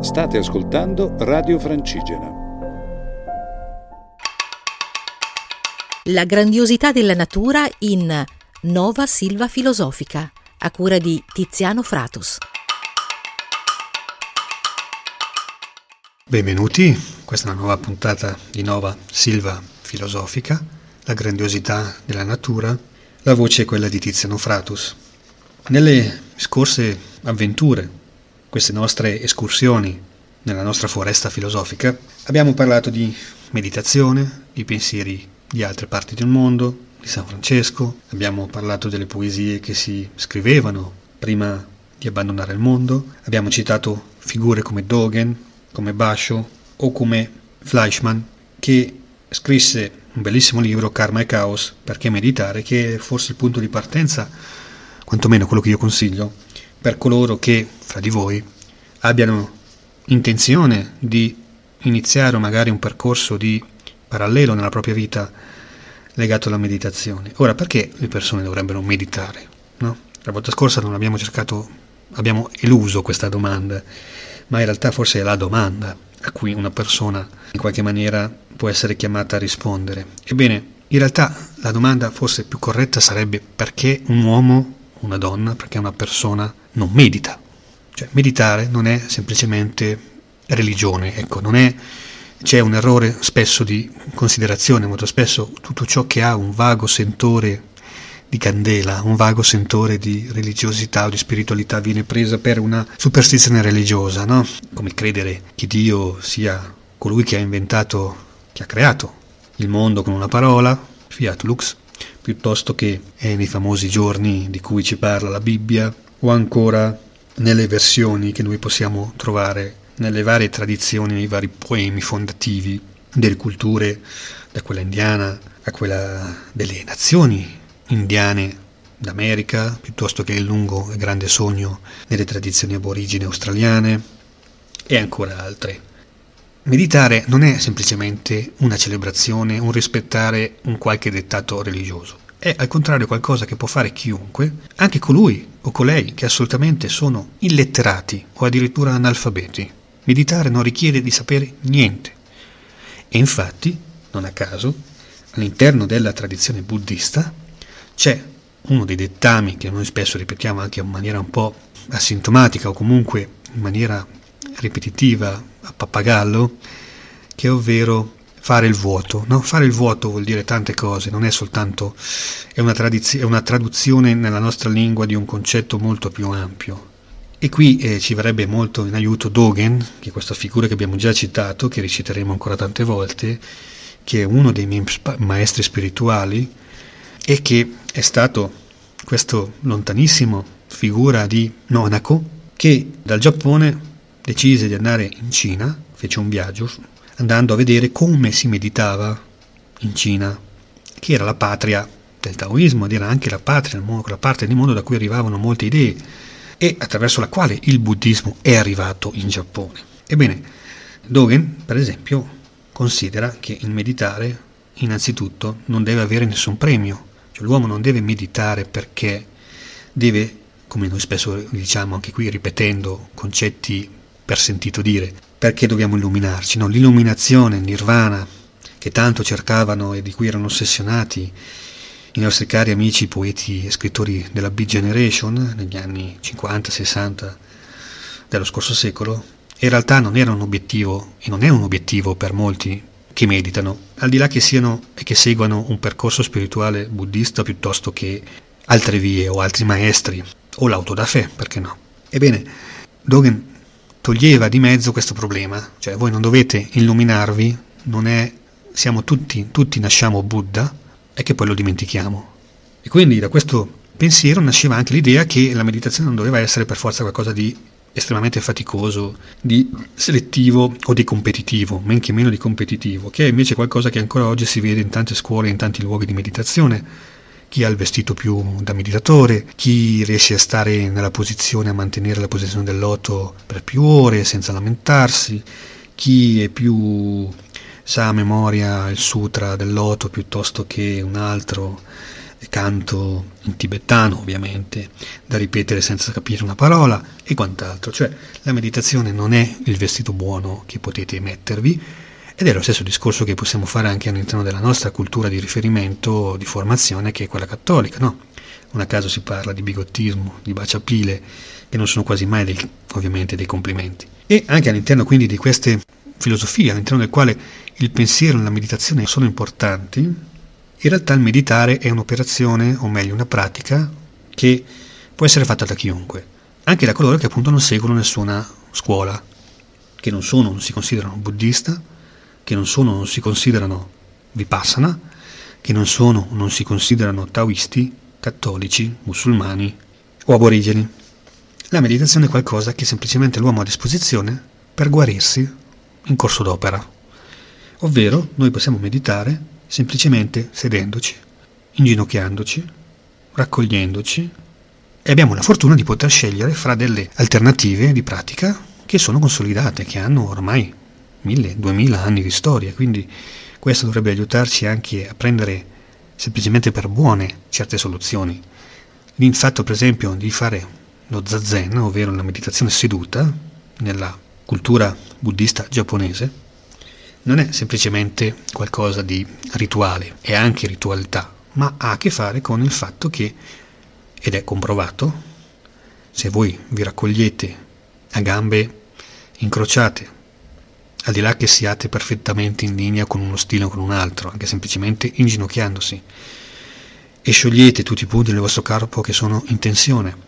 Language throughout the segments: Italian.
State ascoltando Radio Francigena. La grandiosità della natura in Nova Silva Filosofica, a cura di Tiziano Fratus. Benvenuti, questa è una nuova puntata di Nova Silva Filosofica, la grandiosità della natura. La voce è quella di Tiziano Fratus. Nelle scorse avventure queste nostre escursioni nella nostra foresta filosofica, abbiamo parlato di meditazione, di pensieri di altre parti del mondo, di San Francesco, abbiamo parlato delle poesie che si scrivevano prima di abbandonare il mondo, abbiamo citato figure come Dogen, come Basho o come Fleischmann che scrisse un bellissimo libro Karma e Caos, perché meditare, che è forse il punto di partenza, quantomeno quello che io consiglio, per coloro che, fra di voi, abbiano intenzione di iniziare magari un percorso di parallelo nella propria vita legato alla meditazione. Ora, perché le persone dovrebbero meditare? No? La volta scorsa non abbiamo cercato, abbiamo eluso questa domanda, ma in realtà forse è la domanda a cui una persona in qualche maniera può essere chiamata a rispondere. Ebbene, in realtà la domanda forse più corretta sarebbe perché un uomo, una donna, perché una persona non medita. Cioè, meditare non è semplicemente religione, ecco, non è, c'è un errore spesso di considerazione, molto spesso tutto ciò che ha un vago sentore di candela, un vago sentore di religiosità o di spiritualità viene presa per una superstizione religiosa, no? Come credere che Dio sia colui che ha inventato, che ha creato il mondo con una parola, fiat lux, piuttosto che nei famosi giorni di cui ci parla la Bibbia, o ancora nelle versioni che noi possiamo trovare nelle varie tradizioni, nei vari poemi fondativi delle culture, da quella indiana a quella delle nazioni indiane d'America, piuttosto che il lungo e grande sogno nelle tradizioni aborigine australiane e ancora altre. Meditare non è semplicemente una celebrazione, un rispettare un qualche dettato religioso è al contrario qualcosa che può fare chiunque, anche colui o colei che assolutamente sono illetterati o addirittura analfabeti. Meditare non richiede di sapere niente. E infatti, non a caso, all'interno della tradizione buddista c'è uno dei dettami che noi spesso ripetiamo anche in maniera un po' asintomatica o comunque in maniera ripetitiva a pappagallo, che è ovvero fare il vuoto. No? Fare il vuoto vuol dire tante cose, non è soltanto è una, tradiz- è una traduzione nella nostra lingua di un concetto molto più ampio. E qui eh, ci verrebbe molto in aiuto Dogen, che è questa figura che abbiamo già citato, che reciteremo ancora tante volte, che è uno dei miei maestri spirituali e che è stato questo lontanissimo figura di Nonaco che dal Giappone decise di andare in Cina, fece un viaggio andando a vedere come si meditava in Cina, che era la patria del taoismo ed era anche la patria, quella parte del mondo da cui arrivavano molte idee e attraverso la quale il buddismo è arrivato in Giappone. Ebbene, Dogen, per esempio, considera che il meditare innanzitutto non deve avere nessun premio, cioè l'uomo non deve meditare perché deve, come noi spesso diciamo anche qui ripetendo concetti per sentito dire, perché dobbiamo illuminarci? No? L'illuminazione, il nirvana, che tanto cercavano e di cui erano ossessionati i nostri cari amici poeti e scrittori della Big Generation negli anni 50-60 dello scorso secolo, in realtà non era un obiettivo e non è un obiettivo per molti che meditano, al di là che siano e che seguano un percorso spirituale buddista piuttosto che altre vie o altri maestri o l'auto da fè, perché no? Ebbene, Dogen toglieva di mezzo questo problema, cioè voi non dovete illuminarvi, non è, siamo tutti, tutti nasciamo Buddha e che poi lo dimentichiamo. E quindi da questo pensiero nasceva anche l'idea che la meditazione non doveva essere per forza qualcosa di estremamente faticoso, di selettivo o di competitivo, men che meno di competitivo, che è invece qualcosa che ancora oggi si vede in tante scuole, in tanti luoghi di meditazione, chi ha il vestito più da meditatore, chi riesce a stare nella posizione, a mantenere la posizione del loto per più ore senza lamentarsi, chi è più sa a memoria il sutra del loto piuttosto che un altro canto in tibetano ovviamente, da ripetere senza capire una parola e quant'altro. Cioè la meditazione non è il vestito buono che potete mettervi ed è lo stesso discorso che possiamo fare anche all'interno della nostra cultura di riferimento, di formazione, che è quella cattolica, no? Non a caso si parla di bigottismo, di baciapile, che non sono quasi mai dei, ovviamente dei complimenti. E anche all'interno quindi di queste filosofie, all'interno del quale il pensiero e la meditazione sono importanti, in realtà il meditare è un'operazione, o meglio una pratica, che può essere fatta da chiunque, anche da coloro che appunto non seguono nessuna scuola, che non sono, non si considerano buddista, che non sono, non si considerano vipassana, che non sono, non si considerano taoisti, cattolici, musulmani o aborigeni. La meditazione è qualcosa che semplicemente l'uomo ha a disposizione per guarirsi in corso d'opera. Ovvero noi possiamo meditare semplicemente sedendoci, inginocchiandoci, raccogliendoci e abbiamo la fortuna di poter scegliere fra delle alternative di pratica che sono consolidate, che hanno ormai mille, duemila anni di storia, quindi questo dovrebbe aiutarci anche a prendere semplicemente per buone certe soluzioni. Il fatto per esempio di fare lo zazen, ovvero la meditazione seduta, nella cultura buddista giapponese, non è semplicemente qualcosa di rituale, è anche ritualità, ma ha a che fare con il fatto che, ed è comprovato, se voi vi raccogliete a gambe incrociate, al di là che siate perfettamente in linea con uno stile o con un altro, anche semplicemente inginocchiandosi, e sciogliete tutti i punti del vostro corpo che sono in tensione,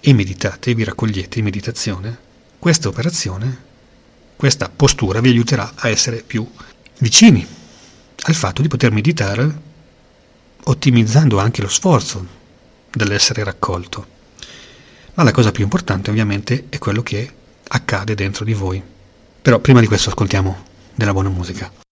e meditate, vi raccogliete in meditazione, questa operazione questa postura vi aiuterà a essere più vicini al fatto di poter meditare ottimizzando anche lo sforzo dell'essere raccolto. Ma la cosa più importante ovviamente è quello che accade dentro di voi. Però prima di questo ascoltiamo della buona musica.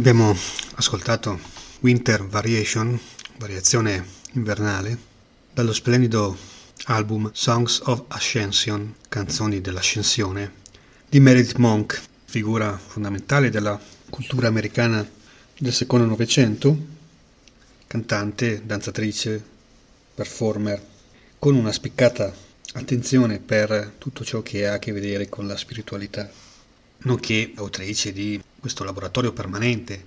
Abbiamo ascoltato Winter Variation, variazione invernale, dallo splendido album Songs of Ascension, canzoni dell'ascensione, di Meredith Monk, figura fondamentale della cultura americana del secondo Novecento, cantante, danzatrice, performer, con una spiccata attenzione per tutto ciò che ha a che vedere con la spiritualità, nonché autrice di questo laboratorio permanente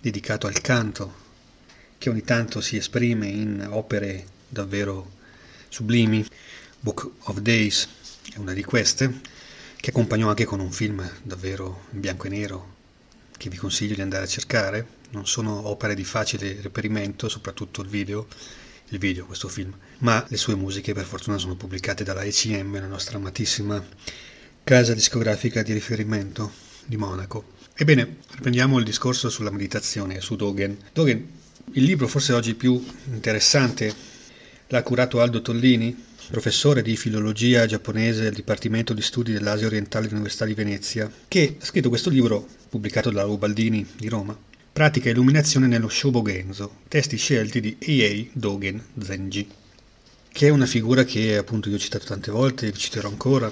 dedicato al canto, che ogni tanto si esprime in opere davvero sublimi. Book of Days è una di queste, che accompagnò anche con un film davvero in bianco e nero, che vi consiglio di andare a cercare. Non sono opere di facile reperimento, soprattutto il video, il video, questo film, ma le sue musiche per fortuna sono pubblicate dalla ECM, la nostra amatissima casa discografica di riferimento di Monaco. Ebbene, riprendiamo il discorso sulla meditazione, su Dogen. Dogen Il libro forse oggi più interessante l'ha curato Aldo Tollini, professore di filologia giapponese al Dipartimento di Studi dell'Asia Orientale dell'Università di Venezia, che ha scritto questo libro, pubblicato da Ubaldini di Roma, Pratica illuminazione nello Shobogenzo, testi scelti di Eiei Dogen Zenji, che è una figura che appunto io ho citato tante volte, vi citerò ancora,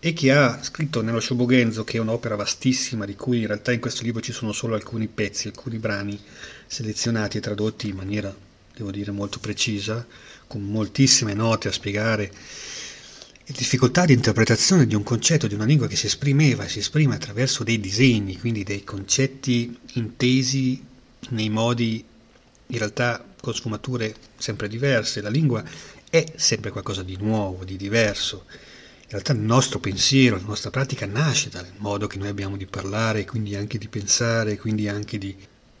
e che ha scritto nello Shobogenzo, che è un'opera vastissima, di cui in realtà in questo libro ci sono solo alcuni pezzi, alcuni brani selezionati e tradotti in maniera, devo dire, molto precisa, con moltissime note a spiegare le difficoltà di interpretazione di un concetto, di una lingua che si esprimeva e si esprime attraverso dei disegni, quindi dei concetti intesi nei modi in realtà con sfumature sempre diverse. La lingua è sempre qualcosa di nuovo, di diverso. In realtà il nostro pensiero, la nostra pratica nasce dal modo che noi abbiamo di parlare, quindi anche di pensare, quindi anche di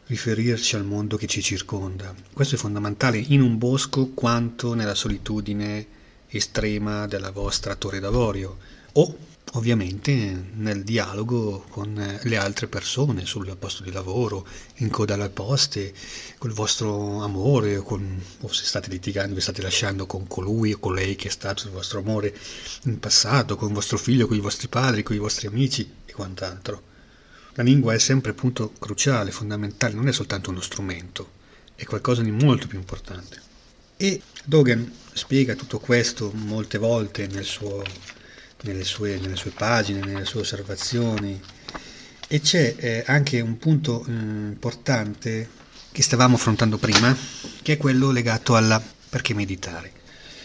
riferirci al mondo che ci circonda. Questo è fondamentale in un bosco quanto nella solitudine estrema della vostra torre d'avorio o ovviamente nel dialogo con le altre persone sul posto di lavoro, in coda alle poste, col vostro amore, con, o se state litigando, vi state lasciando con colui o colei che è stato il vostro amore in passato, con vostro figlio, con i vostri padri, con i vostri amici e quant'altro. La lingua è sempre punto cruciale, fondamentale, non è soltanto uno strumento, è qualcosa di molto più importante. E Dogen spiega tutto questo molte volte nel suo, nelle, sue, nelle, sue, pagine, nelle sue osservazioni. E c'è eh, anche un punto eh, importante che stavamo affrontando prima, che è quello legato alla perché meditare.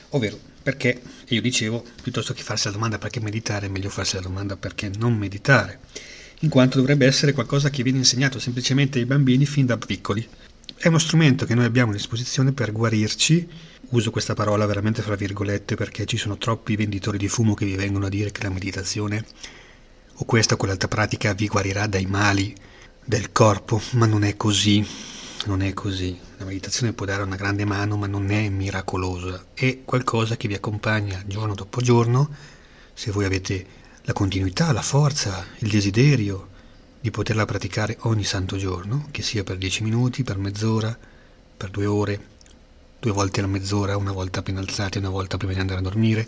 Ovvero, perché, io dicevo, piuttosto che farsi la domanda perché meditare, è meglio farsi la domanda perché non meditare in quanto dovrebbe essere qualcosa che viene insegnato semplicemente ai bambini fin da piccoli. È uno strumento che noi abbiamo a disposizione per guarirci, uso questa parola veramente fra virgolette perché ci sono troppi venditori di fumo che vi vengono a dire che la meditazione o questa o quell'altra pratica vi guarirà dai mali del corpo, ma non è così, non è così. La meditazione può dare una grande mano, ma non è miracolosa, è qualcosa che vi accompagna giorno dopo giorno, se voi avete la continuità, la forza, il desiderio di poterla praticare ogni santo giorno, che sia per dieci minuti, per mezz'ora, per due ore, due volte la mezz'ora, una volta appena alzati, una volta prima di andare a dormire.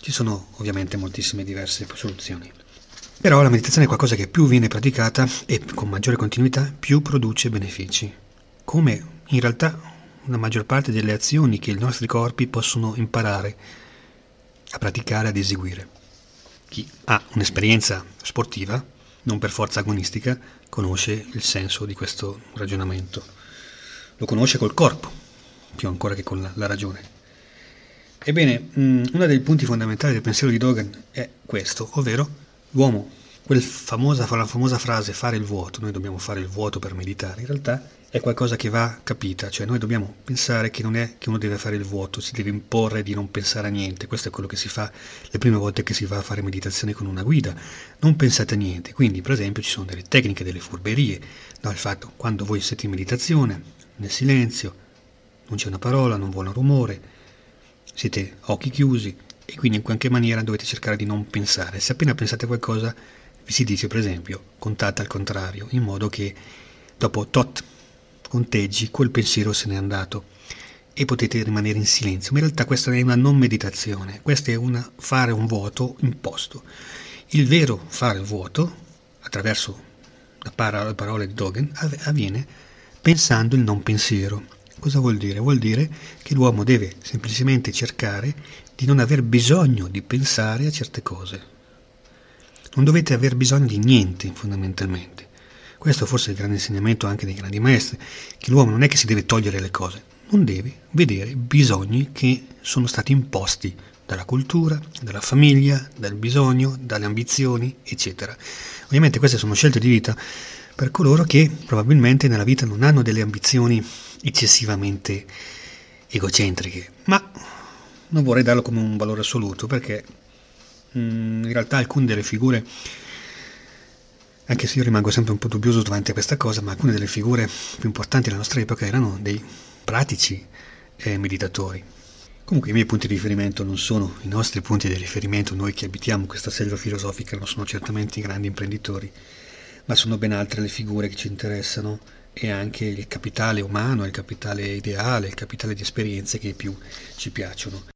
Ci sono ovviamente moltissime diverse soluzioni. Però la meditazione è qualcosa che più viene praticata e con maggiore continuità più produce benefici. Come in realtà una maggior parte delle azioni che i nostri corpi possono imparare a praticare, ad eseguire. Chi ha un'esperienza sportiva, non per forza agonistica, conosce il senso di questo ragionamento. Lo conosce col corpo, più ancora che con la, la ragione. Ebbene, mm, uno dei punti fondamentali del pensiero di Dogen è questo, ovvero l'uomo, quella famosa, la famosa frase fare il vuoto, noi dobbiamo fare il vuoto per meditare, in realtà è qualcosa che va capita, cioè noi dobbiamo pensare che non è che uno deve fare il vuoto, si deve imporre di non pensare a niente, questo è quello che si fa le prime volte che si va a fare meditazione con una guida, non pensate a niente, quindi per esempio ci sono delle tecniche, delle furberie, no, il fatto quando voi siete in meditazione, nel silenzio, non c'è una parola, non vuole un rumore, siete occhi chiusi e quindi in qualche maniera dovete cercare di non pensare, se appena pensate a qualcosa si dice per esempio contate al contrario, in modo che dopo tot conteggi, quel pensiero se n'è andato e potete rimanere in silenzio. Ma in realtà questa è una non meditazione, questa è una fare un vuoto imposto. Il vero fare il vuoto, attraverso le parole di Dogen, avviene pensando il non pensiero. Cosa vuol dire? Vuol dire che l'uomo deve semplicemente cercare di non aver bisogno di pensare a certe cose. Non dovete aver bisogno di niente, fondamentalmente. Questo forse è il grande insegnamento anche dei grandi maestri, che l'uomo non è che si deve togliere le cose, non deve vedere bisogni che sono stati imposti dalla cultura, dalla famiglia, dal bisogno, dalle ambizioni, eccetera. Ovviamente queste sono scelte di vita per coloro che probabilmente nella vita non hanno delle ambizioni eccessivamente egocentriche, ma non vorrei darlo come un valore assoluto perché mm, in realtà alcune delle figure anche se io rimango sempre un po' dubbioso davanti a questa cosa, ma alcune delle figure più importanti della nostra epoca erano dei pratici eh, meditatori. Comunque i miei punti di riferimento non sono i nostri punti di riferimento, noi che abitiamo questa selva filosofica non sono certamente i grandi imprenditori, ma sono ben altre le figure che ci interessano è anche il capitale umano, il capitale ideale, il capitale di esperienze che più ci piacciono.